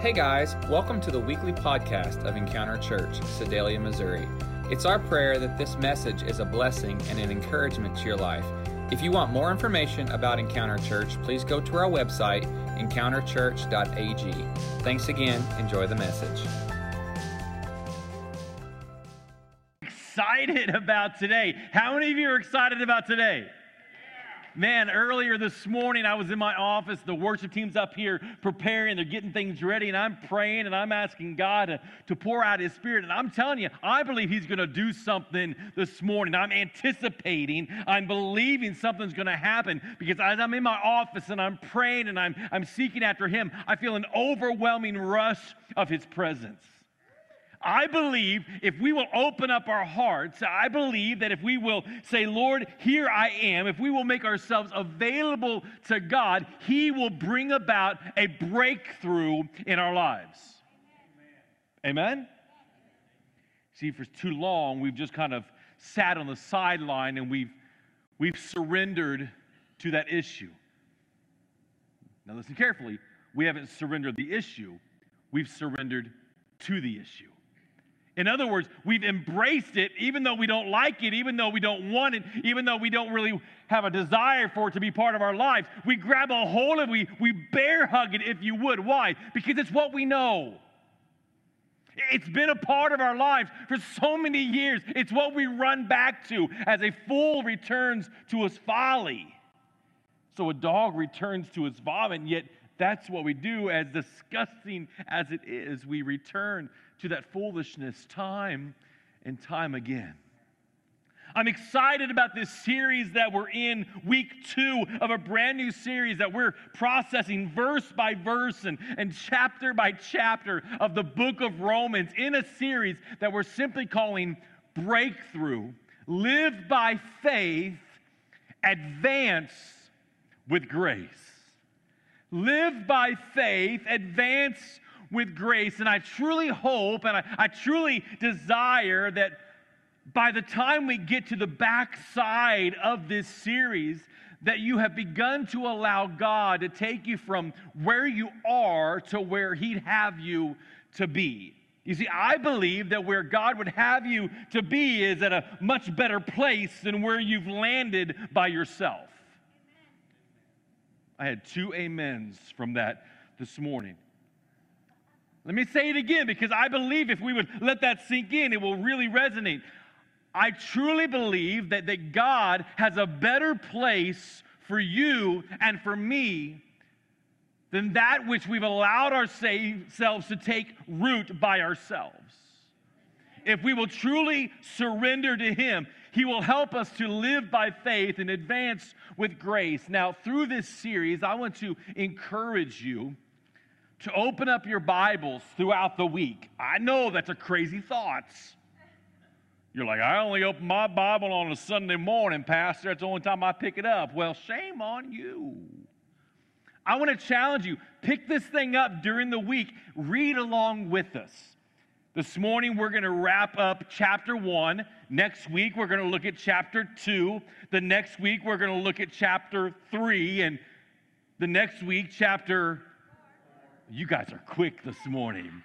Hey guys, welcome to the weekly podcast of Encounter Church, Sedalia, Missouri. It's our prayer that this message is a blessing and an encouragement to your life. If you want more information about Encounter Church, please go to our website, encounterchurch.ag. Thanks again. Enjoy the message. Excited about today. How many of you are excited about today? Man, earlier this morning, I was in my office. The worship team's up here preparing. They're getting things ready, and I'm praying and I'm asking God to, to pour out His Spirit. And I'm telling you, I believe He's going to do something this morning. I'm anticipating, I'm believing something's going to happen because as I'm in my office and I'm praying and I'm, I'm seeking after Him, I feel an overwhelming rush of His presence. I believe if we will open up our hearts, I believe that if we will say, Lord, here I am, if we will make ourselves available to God, He will bring about a breakthrough in our lives. Amen? Amen? See, for too long, we've just kind of sat on the sideline and we've, we've surrendered to that issue. Now, listen carefully. We haven't surrendered the issue, we've surrendered to the issue. In other words, we've embraced it even though we don't like it, even though we don't want it, even though we don't really have a desire for it to be part of our lives. We grab a hold of it, we, we bear hug it, if you would. Why? Because it's what we know. It's been a part of our lives for so many years. It's what we run back to as a fool returns to his folly. So a dog returns to his vomit, and yet that's what we do, as disgusting as it is. We return to that foolishness time and time again. I'm excited about this series that we're in, week two of a brand new series that we're processing verse by verse and, and chapter by chapter of the book of Romans in a series that we're simply calling Breakthrough. Live by faith, advance with grace. Live by faith, advance with grace. And I truly hope and I, I truly desire that by the time we get to the backside of this series, that you have begun to allow God to take you from where you are to where He'd have you to be. You see, I believe that where God would have you to be is at a much better place than where you've landed by yourself. I had two amens from that this morning. Let me say it again because I believe if we would let that sink in, it will really resonate. I truly believe that, that God has a better place for you and for me than that which we've allowed ourselves to take root by ourselves. If we will truly surrender to Him, He will help us to live by faith and advance with grace. Now, through this series, I want to encourage you to open up your Bibles throughout the week. I know that's a crazy thought. You're like, I only open my Bible on a Sunday morning, Pastor. That's the only time I pick it up. Well, shame on you. I want to challenge you pick this thing up during the week, read along with us. This morning, we're going to wrap up chapter one. Next week, we're going to look at chapter two. The next week, we're going to look at chapter three. And the next week, chapter you guys are quick this morning.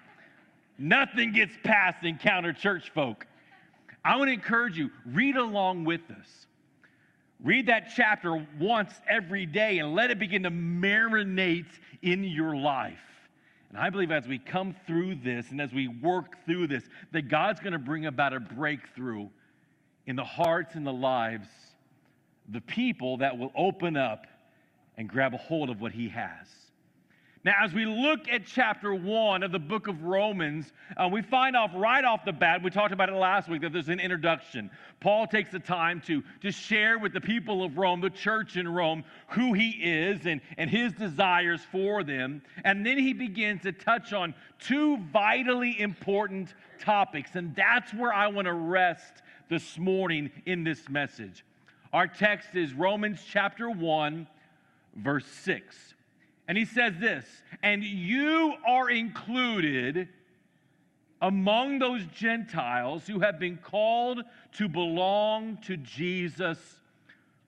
Nothing gets past Encounter Church folk. I want to encourage you, read along with us. Read that chapter once every day and let it begin to marinate in your life. And I believe as we come through this and as we work through this, that God's going to bring about a breakthrough in the hearts and the lives, the people that will open up and grab a hold of what He has. Now, as we look at chapter one of the book of Romans, uh, we find off right off the bat, we talked about it last week, that there's an introduction. Paul takes the time to, to share with the people of Rome, the church in Rome, who he is and, and his desires for them. And then he begins to touch on two vitally important topics. And that's where I want to rest this morning in this message. Our text is Romans chapter 1, verse 6. And he says this, and you are included among those Gentiles who have been called to belong to Jesus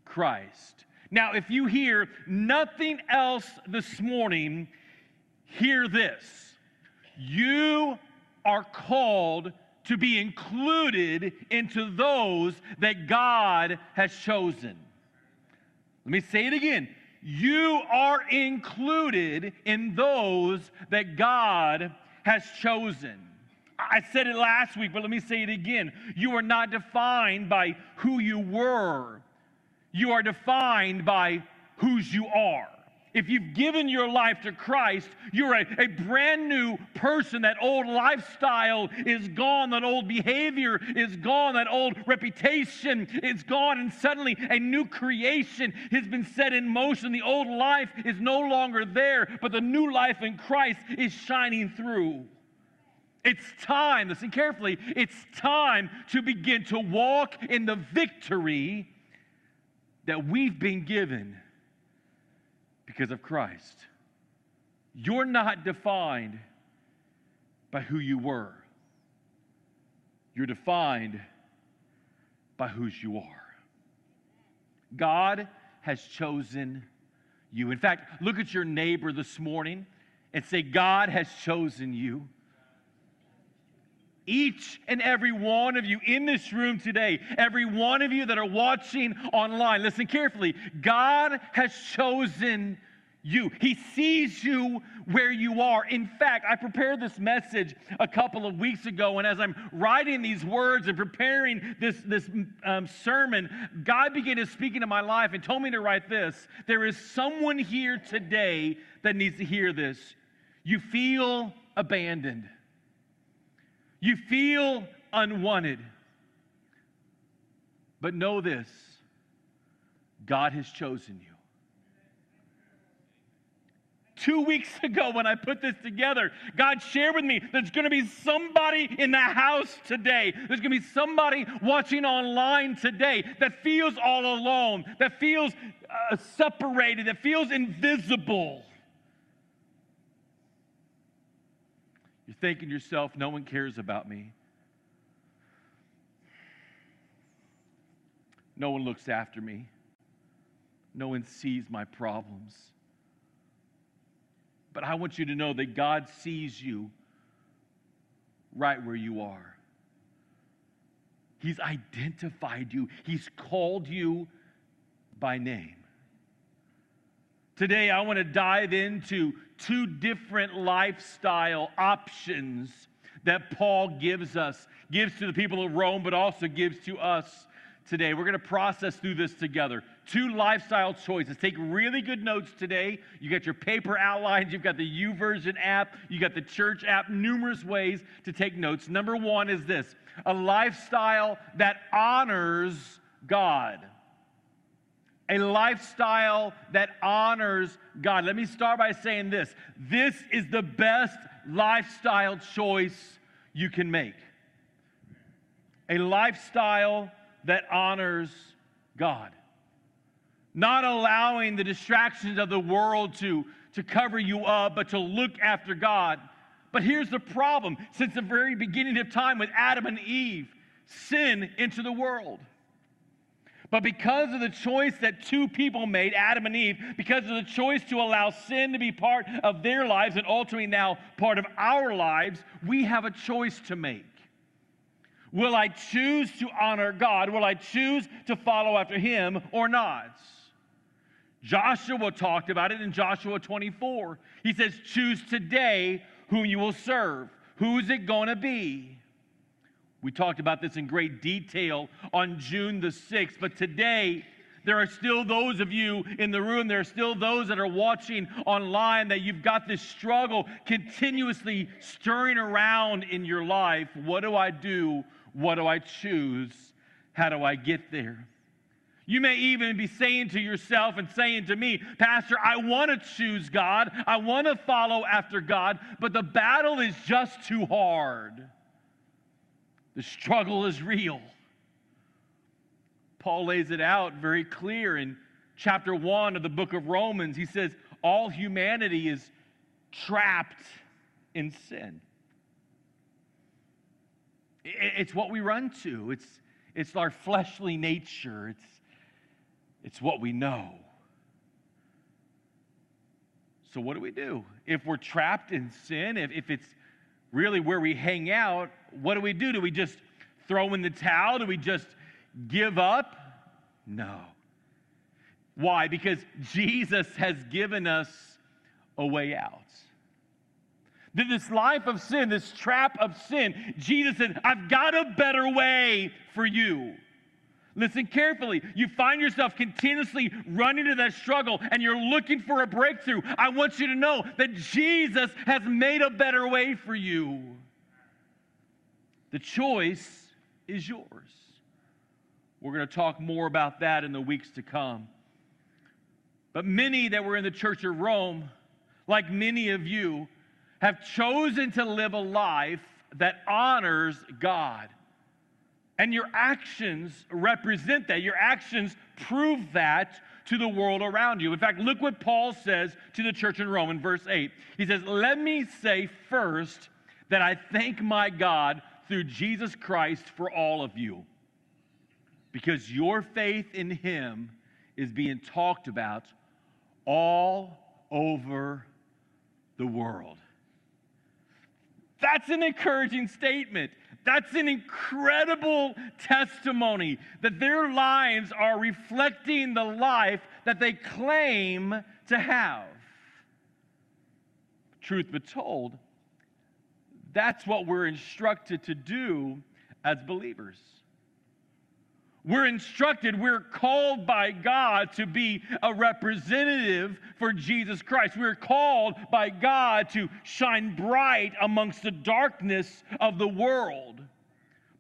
Christ. Now, if you hear nothing else this morning, hear this. You are called to be included into those that God has chosen. Let me say it again. You are included in those that God has chosen. I said it last week, but let me say it again. You are not defined by who you were, you are defined by whose you are. If you've given your life to Christ, you're a, a brand new person. That old lifestyle is gone. That old behavior is gone. That old reputation is gone. And suddenly a new creation has been set in motion. The old life is no longer there, but the new life in Christ is shining through. It's time, listen carefully, it's time to begin to walk in the victory that we've been given because of Christ. You're not defined by who you were, you're defined by whose you are. God has chosen you. In fact, look at your neighbor this morning and say, God has chosen you each and every one of you in this room today, every one of you that are watching online, listen carefully. God has chosen you. He sees you where you are. In fact, I prepared this message a couple of weeks ago, and as I'm writing these words and preparing this, this um, sermon, God began to speak into my life and told me to write this. There is someone here today that needs to hear this. You feel abandoned. You feel unwanted. But know this God has chosen you. Two weeks ago, when I put this together, God shared with me there's going to be somebody in the house today. There's going to be somebody watching online today that feels all alone, that feels uh, separated, that feels invisible. You're thinking yourself, no one cares about me. No one looks after me. No one sees my problems. But I want you to know that God sees you right where you are. He's identified you, He's called you by name. Today, I want to dive into two different lifestyle options that Paul gives us, gives to the people of Rome, but also gives to us today. We're going to process through this together. Two lifestyle choices. Take really good notes today. You got your paper outlines, you've got the YouVersion app, you got the church app, numerous ways to take notes. Number one is this a lifestyle that honors God a lifestyle that honors God. Let me start by saying this this is the best lifestyle choice you can make. A lifestyle that honors God. Not allowing the distractions of the world to, to cover you up, but to look after God. But here's the problem since the very beginning of time with Adam and Eve, sin into the world. But because of the choice that two people made, Adam and Eve, because of the choice to allow sin to be part of their lives and ultimately now part of our lives, we have a choice to make. Will I choose to honor God? Will I choose to follow after Him or not? Joshua talked about it in Joshua 24. He says, Choose today whom you will serve. Who's it going to be? We talked about this in great detail on June the 6th, but today, there are still those of you in the room, there are still those that are watching online that you've got this struggle continuously stirring around in your life. What do I do? What do I choose? How do I get there? You may even be saying to yourself and saying to me, Pastor, I want to choose God. I want to follow after God, but the battle is just too hard. The struggle is real. Paul lays it out very clear in chapter 1 of the book of Romans. He says, All humanity is trapped in sin. It's what we run to, it's, it's our fleshly nature, it's, it's what we know. So, what do we do? If we're trapped in sin, if, if it's really where we hang out, what do we do? Do we just throw in the towel? Do we just give up? No. Why? Because Jesus has given us a way out. This life of sin, this trap of sin, Jesus said, I've got a better way for you. Listen carefully. You find yourself continuously running to that struggle and you're looking for a breakthrough. I want you to know that Jesus has made a better way for you. The choice is yours. We're going to talk more about that in the weeks to come. But many that were in the church of Rome, like many of you, have chosen to live a life that honors God. And your actions represent that. Your actions prove that to the world around you. In fact, look what Paul says to the church in Rome in verse 8. He says, Let me say first that I thank my God through Jesus Christ for all of you, because your faith in him is being talked about all over the world. That's an encouraging statement. That's an incredible testimony that their lives are reflecting the life that they claim to have. Truth be told, that's what we're instructed to do as believers. We're instructed, we're called by God to be a representative for Jesus Christ. We're called by God to shine bright amongst the darkness of the world.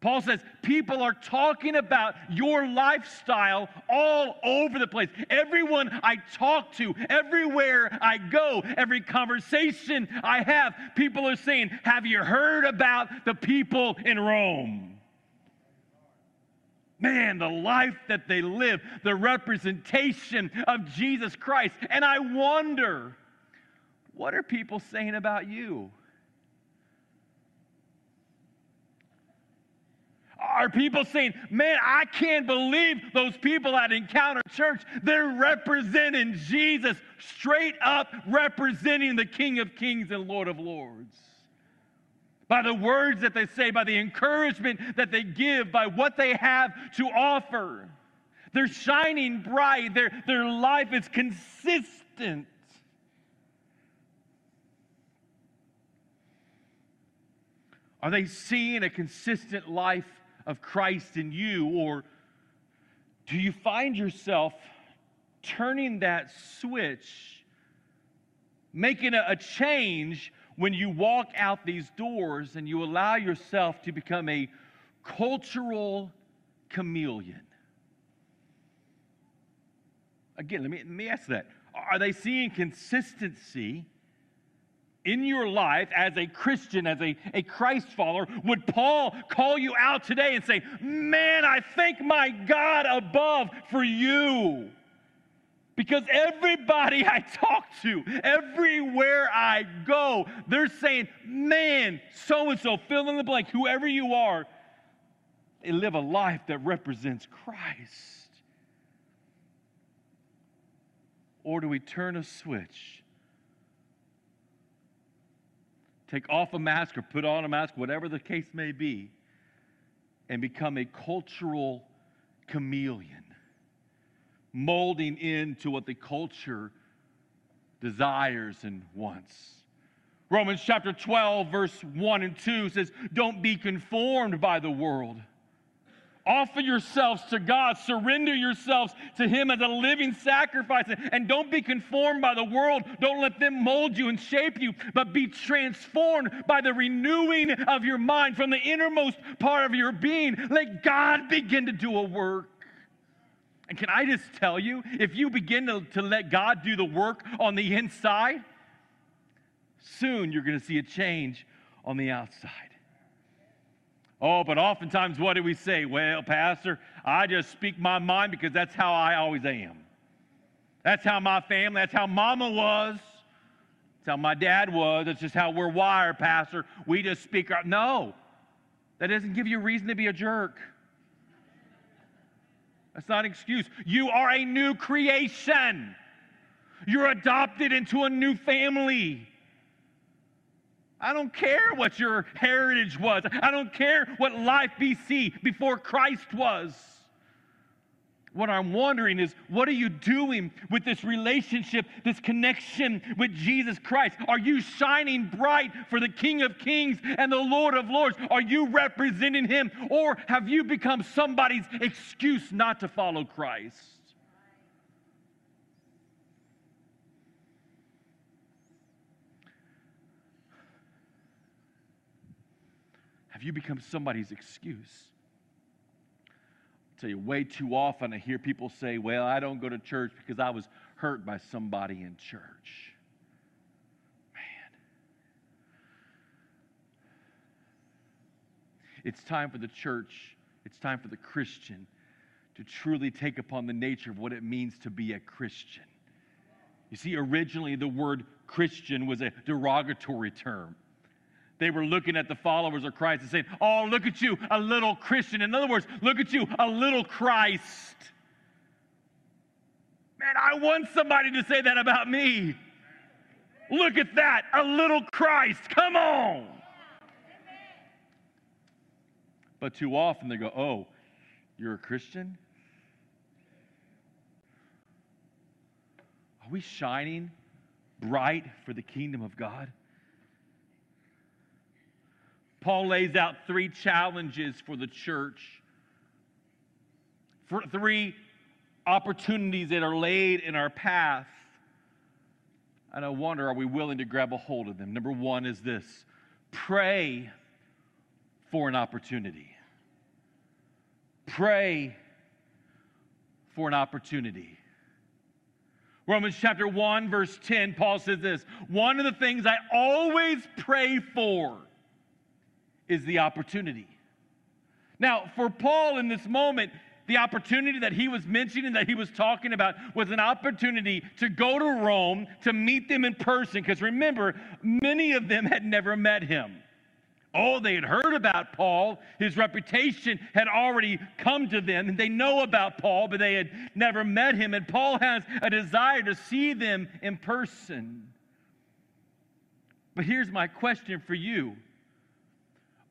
Paul says, people are talking about your lifestyle all over the place. Everyone I talk to, everywhere I go, every conversation I have, people are saying, Have you heard about the people in Rome? Man, the life that they live, the representation of Jesus Christ. And I wonder, what are people saying about you? Are people saying, man, I can't believe those people at Encounter Church, they're representing Jesus, straight up representing the King of Kings and Lord of Lords? By the words that they say, by the encouragement that they give, by what they have to offer. They're shining bright, their, their life is consistent. Are they seeing a consistent life of Christ in you, or do you find yourself turning that switch, making a, a change when you walk out these doors and you allow yourself to become a cultural chameleon. Again, let me, let me ask that. Are they seeing consistency in your life as a Christian, as a, a Christ follower? Would Paul call you out today and say, Man, I thank my God above for you? Because everybody I talk to, everywhere I go, they're saying, man, so and so, fill in the blank, whoever you are, they live a life that represents Christ. Or do we turn a switch? Take off a mask or put on a mask, whatever the case may be, and become a cultural chameleon molding into what the culture desires and wants. Romans chapter 12, verse 1 and 2 says, Don't be conformed by the world. Offer yourselves to God, surrender yourselves to Him as a living sacrifice, and don't be conformed by the world. Don't let them mold you and shape you, but be transformed by the renewing of your mind from the innermost part of your being. Let God begin to do a work. And can I just tell you, if you begin to, to let God do the work on the inside, soon you're going to see a change on the outside. Oh, but oftentimes, what do we say? Well, Pastor, I just speak my mind because that's how I always am. That's how my family, that's how mama was. That's how my dad was. That's just how we're wired, Pastor. We just speak our. No, that doesn't give you a reason to be a jerk. That's not an excuse. You are a new creation. You're adopted into a new family. I don't care what your heritage was. I don't care what life BC before Christ was. What I'm wondering is, what are you doing with this relationship, this connection with Jesus Christ? Are you shining bright for the King of Kings and the Lord of Lords? Are you representing Him? Or have you become somebody's excuse not to follow Christ? Have you become somebody's excuse? Tell you, way too often I hear people say, Well, I don't go to church because I was hurt by somebody in church. Man. It's time for the church, it's time for the Christian to truly take upon the nature of what it means to be a Christian. You see, originally the word Christian was a derogatory term. They were looking at the followers of Christ and saying, Oh, look at you, a little Christian. In other words, look at you, a little Christ. Man, I want somebody to say that about me. Look at that, a little Christ. Come on. But too often they go, Oh, you're a Christian? Are we shining bright for the kingdom of God? Paul lays out three challenges for the church, for three opportunities that are laid in our path. And I wonder, are we willing to grab a hold of them? Number one is this pray for an opportunity. Pray for an opportunity. Romans chapter 1, verse 10, Paul says this One of the things I always pray for is the opportunity. Now, for Paul in this moment, the opportunity that he was mentioning, that he was talking about, was an opportunity to go to Rome to meet them in person. Because remember, many of them had never met him. Oh, they had heard about Paul. His reputation had already come to them, and they know about Paul, but they had never met him. And Paul has a desire to see them in person. But here's my question for you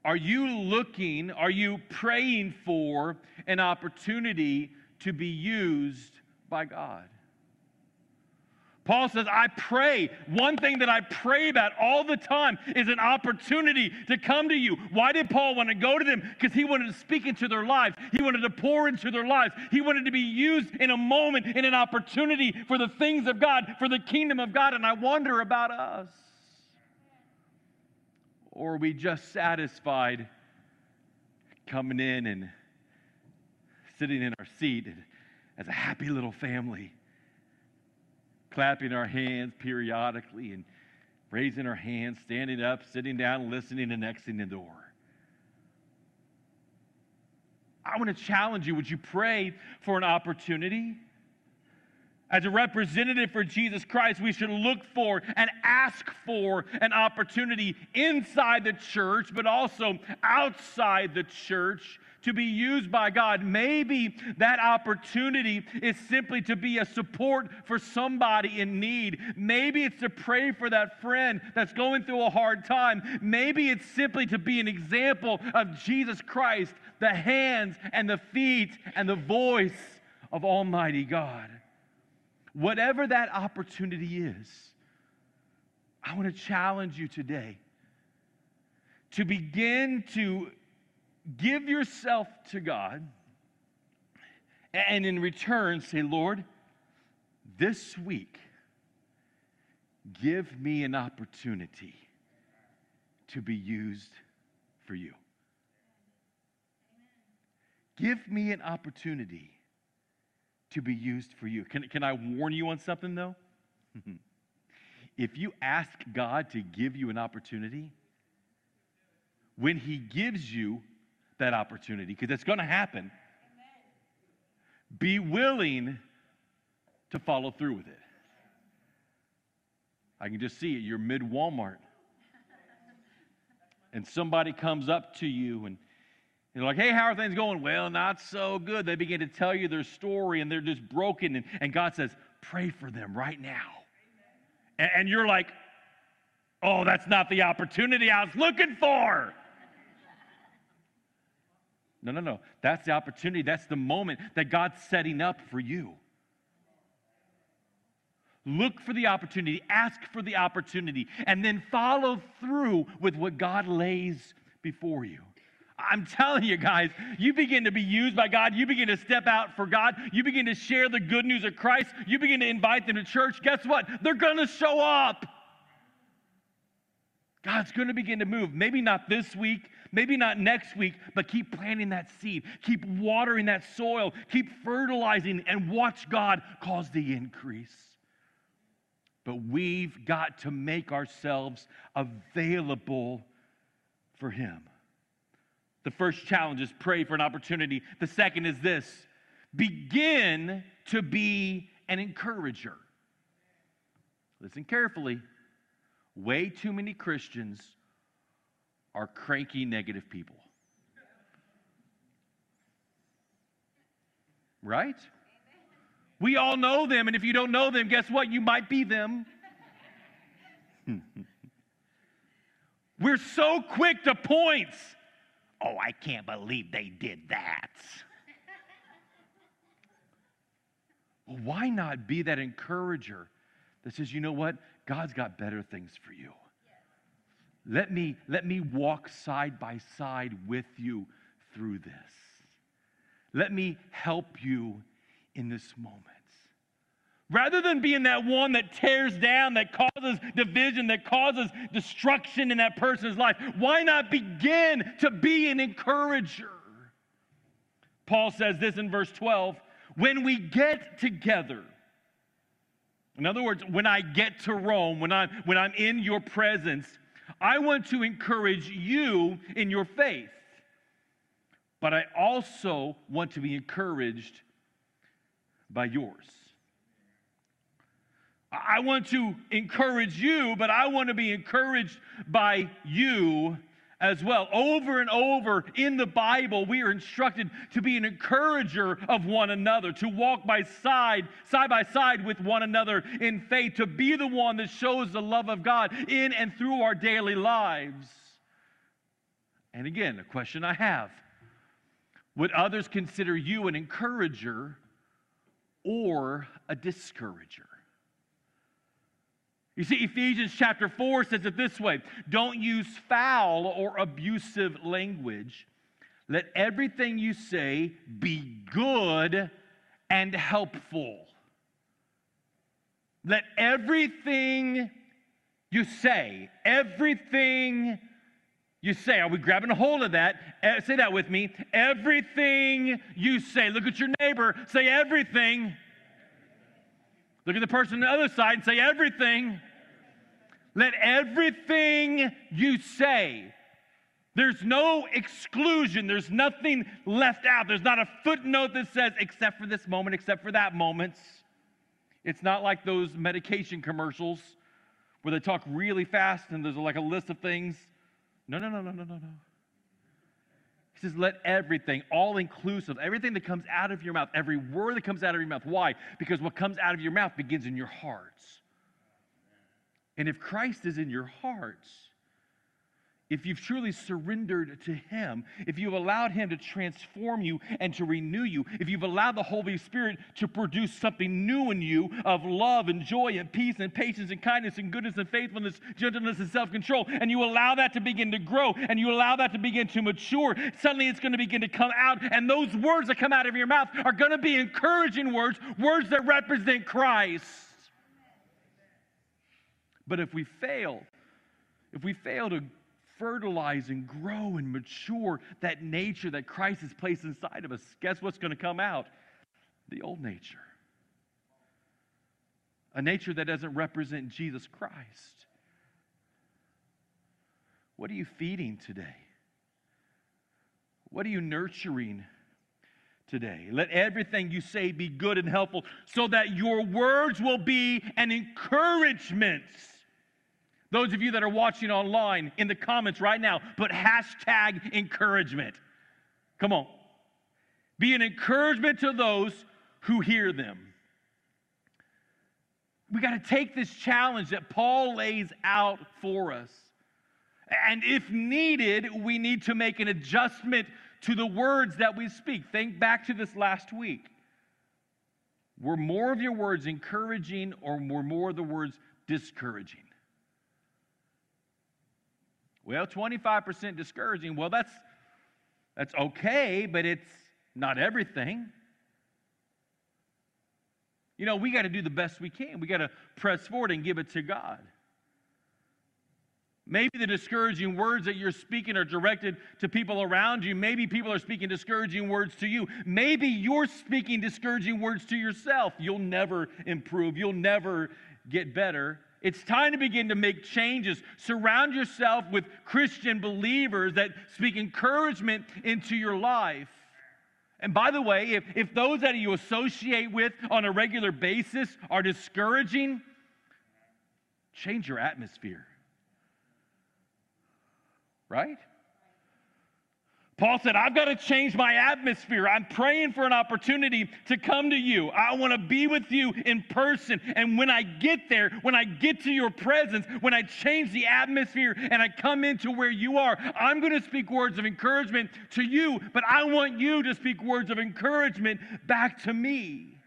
are you looking, are you praying for an opportunity to be used by God? Paul says, I pray. One thing that I pray about all the time is an opportunity to come to you. Why did Paul want to go to them? Because he wanted to speak into their lives. He wanted to pour into their lives. He wanted to be used in a moment, in an opportunity for the things of God, for the kingdom of God. And I wonder about us. Or are we just satisfied coming in and sitting in our seat as a happy little family, clapping our hands periodically and raising our hands, standing up, sitting down, listening, and exiting the door? I want to challenge you. Would you pray for an opportunity? As a representative for Jesus Christ, we should look for and ask for an opportunity inside the church, but also outside the church to be used by God. Maybe that opportunity is simply to be a support for somebody in need. Maybe it's to pray for that friend that's going through a hard time. Maybe it's simply to be an example of Jesus Christ, the hands and the feet and the voice of Almighty God whatever that opportunity is, I want to challenge you today to begin to give yourself to God and in return say, Lord, this week, give me an opportunity to be used for you. Give me an opportunity to be used for you. Can, can I warn you on something, though? if you ask God to give you an opportunity, when He gives you that opportunity, because it's going to happen, Amen. be willing to follow through with it. I can just see it. You're mid Walmart. and somebody comes up to you and they're like, hey, how are things going? Well, not so good. They begin to tell you their story and they're just broken. And, and God says, pray for them right now. And, and you're like, Oh, that's not the opportunity I was looking for. No, no, no. That's the opportunity. That's the moment that God's setting up for you. Look for the opportunity, ask for the opportunity, and then follow through with what God lays before you. I'm telling you guys, you begin to be used by God. You begin to step out for God. You begin to share the good news of Christ. You begin to invite them to church. Guess what? They're going to show up. God's going to begin to move. Maybe not this week, maybe not next week, but keep planting that seed. Keep watering that soil. Keep fertilizing and watch God cause the increase. But we've got to make ourselves available for Him. The first challenge is pray for an opportunity. The second is this begin to be an encourager. Listen carefully. Way too many Christians are cranky, negative people. Right? We all know them, and if you don't know them, guess what? You might be them. We're so quick to point. Oh, I can't believe they did that. why not be that encourager that says, you know what? God's got better things for you. Let me, let me walk side by side with you through this. Let me help you in this moment. Rather than being that one that tears down, that causes division, that causes destruction in that person's life, why not begin to be an encourager? Paul says this in verse 12 when we get together, in other words, when I get to Rome, when I'm, when I'm in your presence, I want to encourage you in your faith. But I also want to be encouraged by yours. I want to encourage you, but I want to be encouraged by you as well. Over and over in the Bible, we are instructed to be an encourager of one another, to walk by side, side by side with one another in faith, to be the one that shows the love of God in and through our daily lives. And again, a question I have Would others consider you an encourager or a discourager. You see, Ephesians chapter 4 says it this way don't use foul or abusive language. Let everything you say be good and helpful. Let everything you say, everything you say, are we grabbing a hold of that? Uh, say that with me. Everything you say. Look at your neighbor. Say everything. Look at the person on the other side and say everything. Let everything you say. There's no exclusion. There's nothing left out. There's not a footnote that says, except for this moment, except for that moment. It's not like those medication commercials where they talk really fast and there's like a list of things no, no, no, no, no, no, no. He says, let everything, all inclusive, everything that comes out of your mouth, every word that comes out of your mouth. Why? Because what comes out of your mouth begins in your hearts. And if Christ is in your hearts, if you've truly surrendered to Him, if you've allowed Him to transform you and to renew you, if you've allowed the Holy Spirit to produce something new in you of love and joy and peace and patience and kindness and goodness and faithfulness, gentleness and self control, and you allow that to begin to grow and you allow that to begin to mature, suddenly it's going to begin to come out. And those words that come out of your mouth are going to be encouraging words, words that represent Christ. But if we fail, if we fail to fertilize and grow and mature that nature that Christ has placed inside of us, guess what's going to come out? The old nature. A nature that doesn't represent Jesus Christ. What are you feeding today? What are you nurturing today? Let everything you say be good and helpful so that your words will be an encouragement those of you that are watching online in the comments right now, put hashtag encouragement. Come on. Be an encouragement to those who hear them. we got to take this challenge that Paul lays out for us. And if needed, we need to make an adjustment to the words that we speak. Think back to this last week. Were more of your words encouraging or were more of the words discouraging? Well, 25% discouraging. Well, that's that's okay, but it's not everything. You know, we got to do the best we can. We got to press forward and give it to God. Maybe the discouraging words that you're speaking are directed to people around you. Maybe people are speaking discouraging words to you. Maybe you're speaking discouraging words to yourself. You'll never improve, you'll never get better. It's time to begin to make changes. Surround yourself with Christian believers that speak encouragement into your life. And by the way, if, if those that you associate with on a regular basis are discouraging, change your atmosphere right? Paul said, I've got to change my atmosphere. I'm praying for an opportunity to come to you. I want to be with you in person. And when I get there, when I get to your presence, when I change the atmosphere and I come into where you are, I'm going to speak words of encouragement to you, but I want you to speak words of encouragement back to me.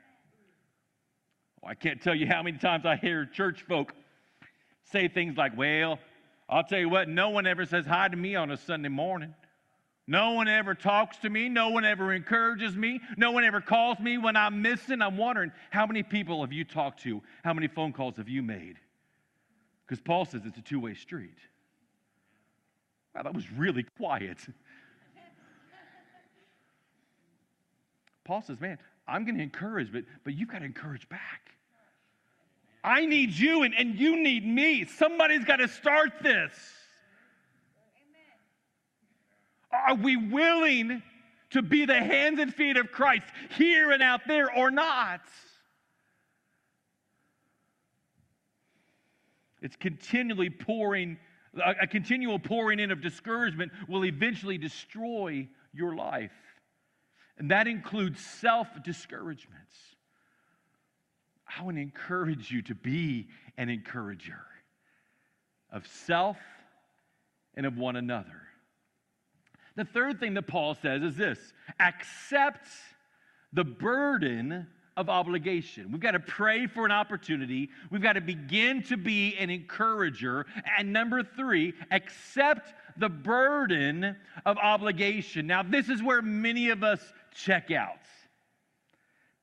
Oh, I can't tell you how many times I hear church folk say things like, well, I'll tell you what, no one ever says hi to me on a Sunday morning. No one ever talks to me. No one ever encourages me. No one ever calls me when I'm missing. I'm wondering how many people have you talked to? How many phone calls have you made? Because Paul says it's a two way street. Wow, that was really quiet. Paul says, Man, I'm going to encourage, but, but you've got to encourage back. I need you and, and you need me. Somebody's got to start this. Are we willing to be the hands and feet of Christ here and out there or not? It's continually pouring, a continual pouring in of discouragement will eventually destroy your life. And that includes self discouragements. I want to encourage you to be an encourager of self and of one another. The third thing that Paul says is this accept the burden of obligation. We've got to pray for an opportunity. We've got to begin to be an encourager. And number three, accept the burden of obligation. Now, this is where many of us check out.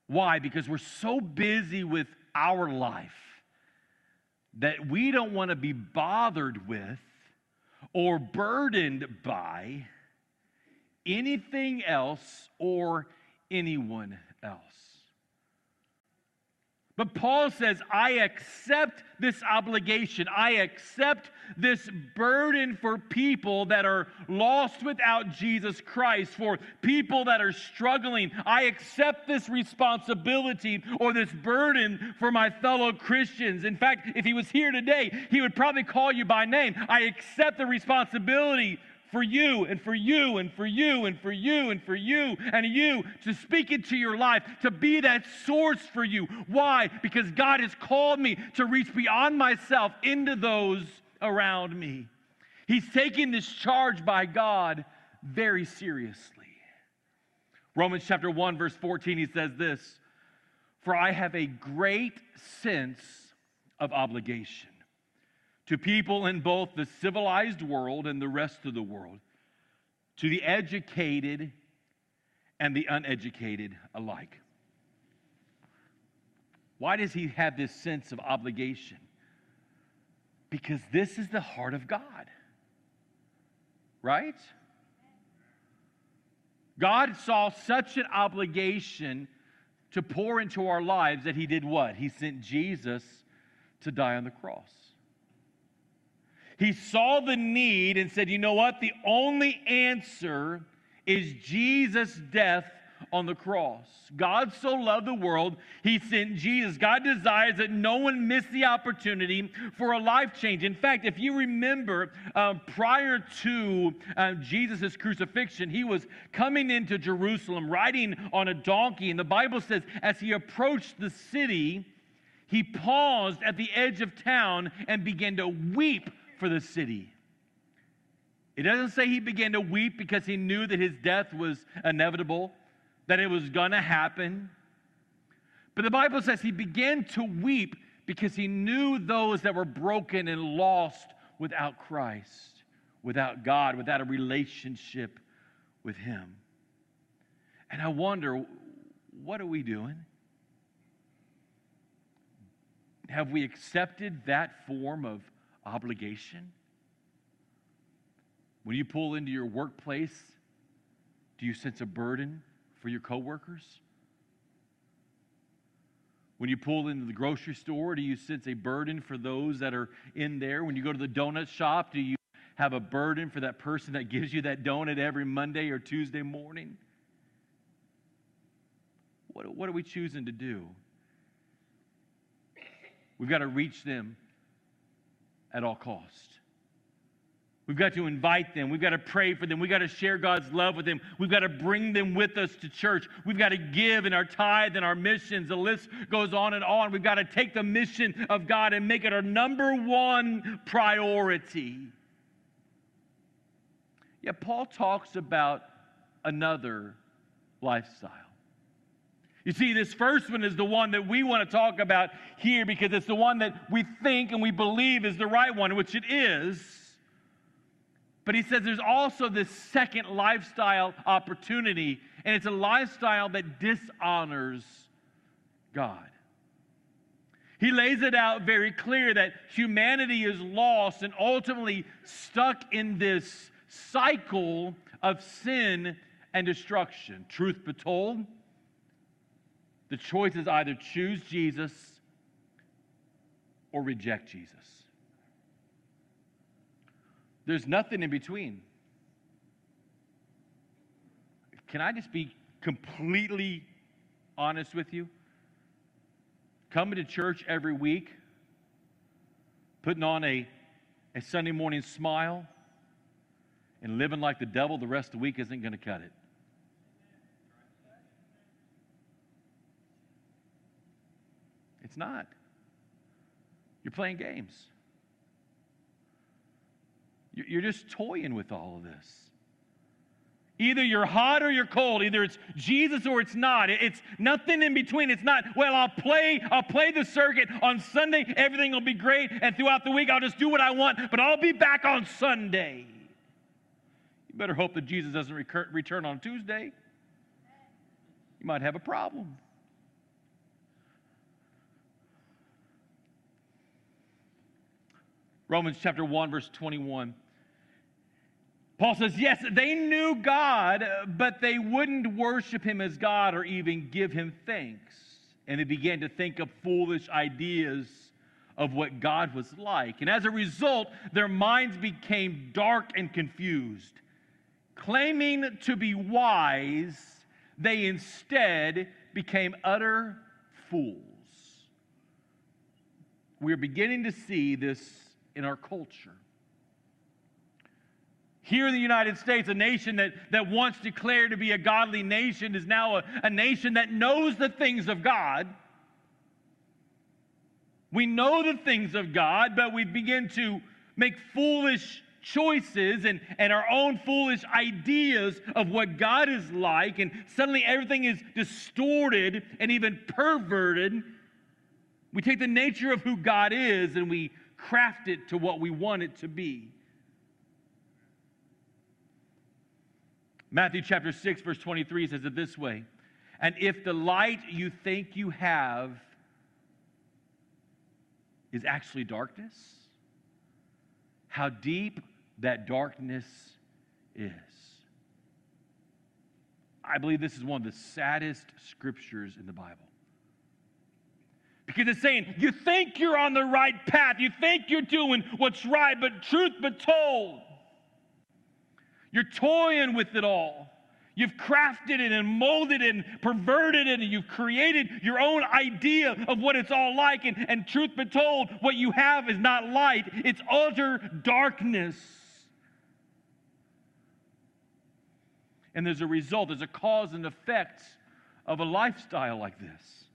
Why? Because we're so busy with our life that we don't want to be bothered with or burdened by anything else or anyone else. But Paul says, I accept this obligation. I accept this burden for people that are lost without Jesus Christ, for people that are struggling. I accept this responsibility or this burden for my fellow Christians. In fact, if he was here today, he would probably call you by name. I accept the responsibility for you and for you and for you and for you and for you and you to speak into your life, to be that source for you. Why? Because God has called me to reach beyond myself into those around me. He's taking this charge by God very seriously. Romans chapter 1, verse 14, he says this For I have a great sense of obligation to people in both the civilized world and the rest of the world, to the educated and the uneducated alike. Why does he have this sense of obligation? Because this is the heart of God, right? God saw such an obligation to pour into our lives that he did what? He sent Jesus to die on the cross. He saw the need and said, you know what? The only answer is Jesus' death on the cross. God so loved the world, he sent Jesus. God desires that no one miss the opportunity for a life change. In fact, if you remember, uh, prior to uh, Jesus' crucifixion, he was coming into Jerusalem riding on a donkey. And the Bible says, as he approached the city, he paused at the edge of town and began to weep for the city. It doesn't say he began to weep because he knew that his death was inevitable, that it was going to happen. But the Bible says he began to weep because he knew those that were broken and lost without Christ, without God, without a relationship with him. And I wonder, what are we doing? Have we accepted that form of obligation? When you pull into your workplace, do you sense a burden for your coworkers? When you pull into the grocery store, do you sense a burden for those that are in there? When you go to the donut shop, do you have a burden for that person that gives you that donut every Monday or Tuesday morning? What, what are we choosing to do? We've got to reach them at all cost. We've got to invite them. We've got to pray for them. We've got to share God's love with them. We've got to bring them with us to church. We've got to give in our tithe and our missions. The list goes on and on. We've got to take the mission of God and make it our number one priority. Yet Paul talks about another lifestyle. You see, this first one is the one that we want to talk about here because it's the one that we think and we believe is the right one, which it is. But he says there's also this second lifestyle opportunity, and it's a lifestyle that dishonors God. He lays it out very clear that humanity is lost and ultimately stuck in this cycle of sin and destruction. Truth be told, the choice is either choose Jesus or reject Jesus. There's nothing in between. Can I just be completely honest with you? Coming to church every week, putting on a, a Sunday morning smile, and living like the devil the rest of the week isn't going to cut it. It's not. You're playing games. You're just toying with all of this. Either you're hot or you're cold. Either it's Jesus or it's not. It's nothing in between. It's not, well, I'll play, I'll play the circuit on Sunday, everything will be great, and throughout the week I'll just do what I want, but I'll be back on Sunday. You better hope that Jesus doesn't recur- return on Tuesday. You might have a problem. Romans chapter 1, verse 21. Paul says, Yes, they knew God, but they wouldn't worship him as God or even give him thanks. And they began to think of foolish ideas of what God was like. And as a result, their minds became dark and confused. Claiming to be wise, they instead became utter fools. We're beginning to see this in our culture. Here in the United States, a nation that, that once declared to be a godly nation is now a, a nation that knows the things of God. We know the things of God, but we begin to make foolish choices and, and our own foolish ideas of what God is like, and suddenly everything is distorted and even perverted. We take the nature of who God is and we craft it to what we want it to be. Matthew chapter 6, verse 23 says it this way And if the light you think you have is actually darkness, how deep that darkness is. I believe this is one of the saddest scriptures in the Bible. Because it's saying, you think you're on the right path, you think you're doing what's right, but truth be told, you're toying with it all. You've crafted it and molded it and perverted it, and you've created your own idea of what it's all like. And, and truth be told, what you have is not light, it's utter darkness. And there's a result, there's a cause and effect of a lifestyle like this.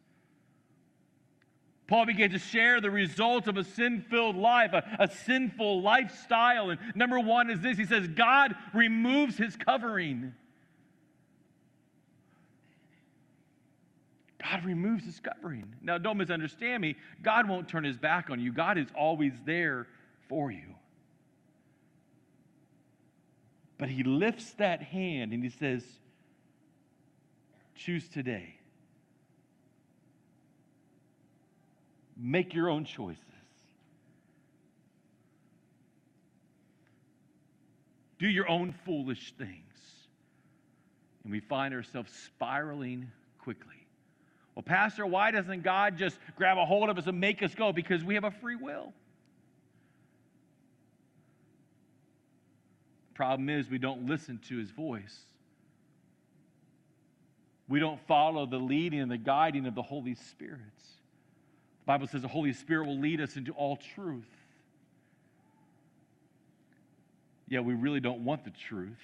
Paul began to share the results of a sin filled life, a, a, sinful lifestyle. And number one is this he says, God removes his covering. God removes his covering. Now, don't misunderstand me. God won't turn his back on you, God is always there for you. But he lifts that hand and he says, Choose today. Make your own choices. Do your own foolish things. And we find ourselves spiraling quickly. Well, Pastor, why doesn't God just grab a hold of us and make us go? Because we have a free will. Problem is, we don't listen to his voice. We don't follow the leading and the guiding of the Holy Spirit. The Bible says the Holy Spirit will lead us into all truth. Yet we really don't want the truth.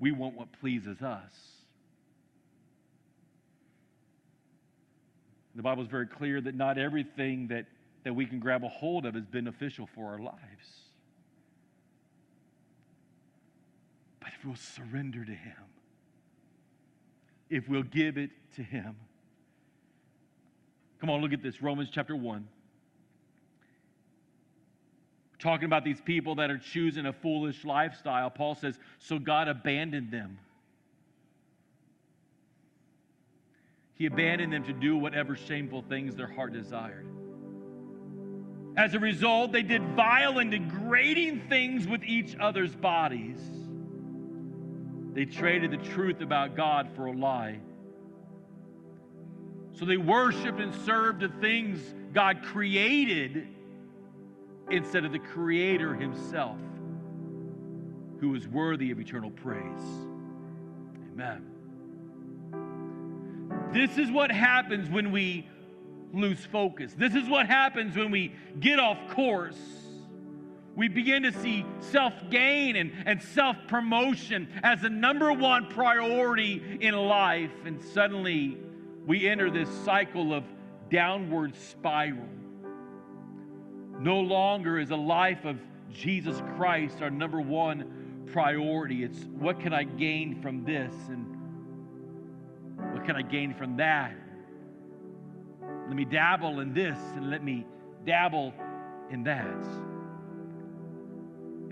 We want what pleases us. The Bible is very clear that not everything that, that we can grab a hold of is beneficial for our lives. But if we'll surrender to Him, if we'll give it to Him. Come on, look at this Romans chapter 1. talking about these people that are choosing a foolish lifestyle. Paul says, So God abandoned them. He abandoned them to do whatever shameful things their heart desired. As a result, they did vile and degrading things with each other's bodies. They traded the truth about God for a lie. So they worshiped and served the things God created instead of the Creator Himself, who is worthy of eternal praise. Amen. This is what happens when we lose focus. This is what happens when we get off course. We begin to see self gain and, and self promotion as the number one priority in life. And suddenly we enter this cycle of downward spiral. No longer is a life of Jesus Christ our number one priority. It's what can I gain from this and what can I gain from that? Let me dabble in this and let me dabble in that.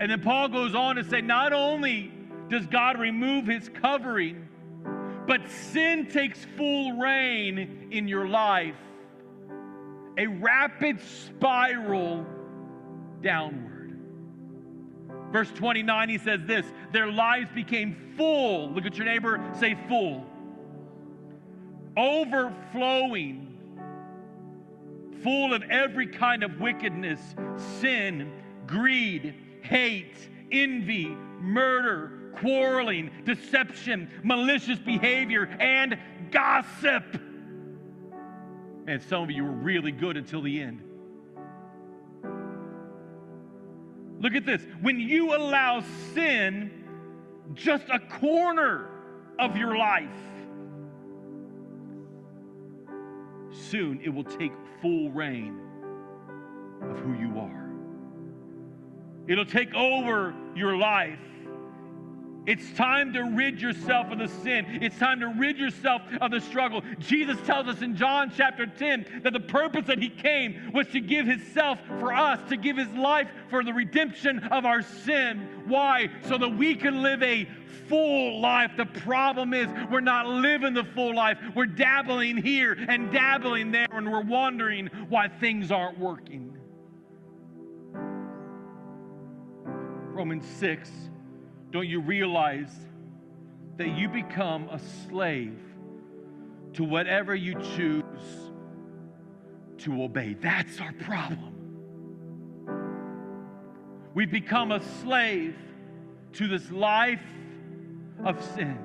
And then Paul goes on to say, not only does God remove his covering, but sin takes full reign in your life. A rapid spiral downward. Verse 29, he says this Their lives became full. Look at your neighbor, say full overflowing, full of every kind of wickedness, sin, greed, hate, envy, murder, quarreling, deception, malicious behavior, and gossip. And some of you were really good until the end. Look at this. When you allow sin just a corner of your life, soon it will take full reign of who you are. It'll take over your life. It's time to rid yourself of the sin. It's time to rid yourself of the struggle. Jesus tells us in John chapter 10 that the purpose that he came was to give himself for us, to give his life for the redemption of our sin. Why? So that we can live a full life. The problem is we're not living the full life. We're dabbling here and dabbling there, and we're wondering why things aren't working. Romans 6 don't you realize that you become a slave to whatever you choose to obey? That's our problem. We become a slave to this life of sin.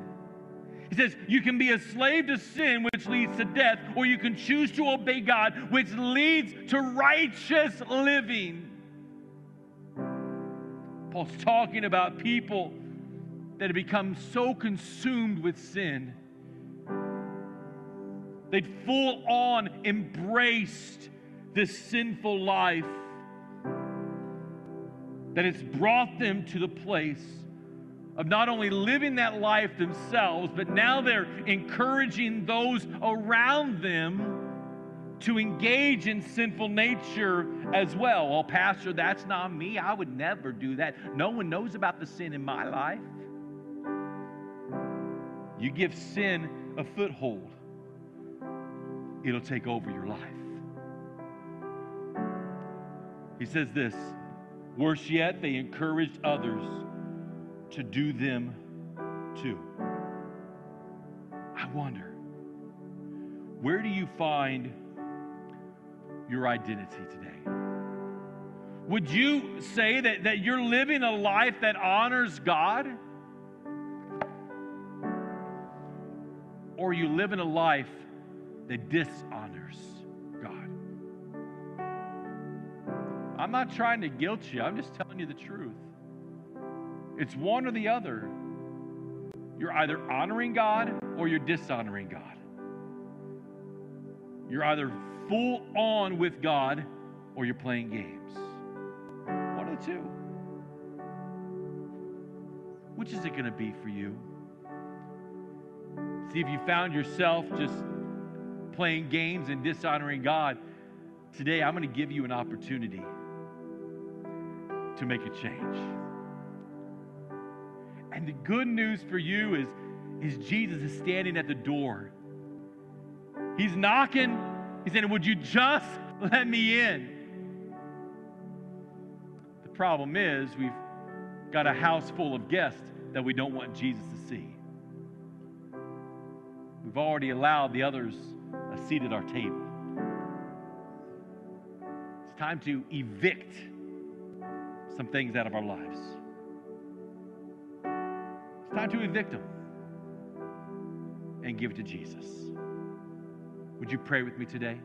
He says, You can be a slave to sin, which leads to death, or you can choose to obey God, which leads to righteous living. Paul's talking about people that have become so consumed with sin They'd full on embraced this sinful life that it's brought them to the place of not only living that life themselves, but now they're encouraging those around them to engage in sinful nature as well. Well, Pastor, that's not me. I would never do that. No one knows about the sin in my life. You give sin a foothold, it'll take over your life. He says this worse yet, they encouraged others to do them too. I wonder, where do you find your identity today? Would you say that, that you're living a life that honors God? Or you live in a life that dishonors God? I'm not trying to guilt you, I'm just telling you the truth. It's one or the other. You're either honoring God or you're dishonoring God. You're either full on with God or you're playing games. One of the two. Which is it going to be for you? See, if you found yourself just playing games and dishonoring God, today I'm going to give you an opportunity to make a change. And the good news for you is, is Jesus is standing at the door. He's knocking. He said, Would you just let me in? The problem is, we've got a house full of guests that we don't want Jesus to see. We've already allowed the others a seat at our table. It's time to evict some things out of our lives. It's time to evict them and give it to Jesus. Would you pray with me today?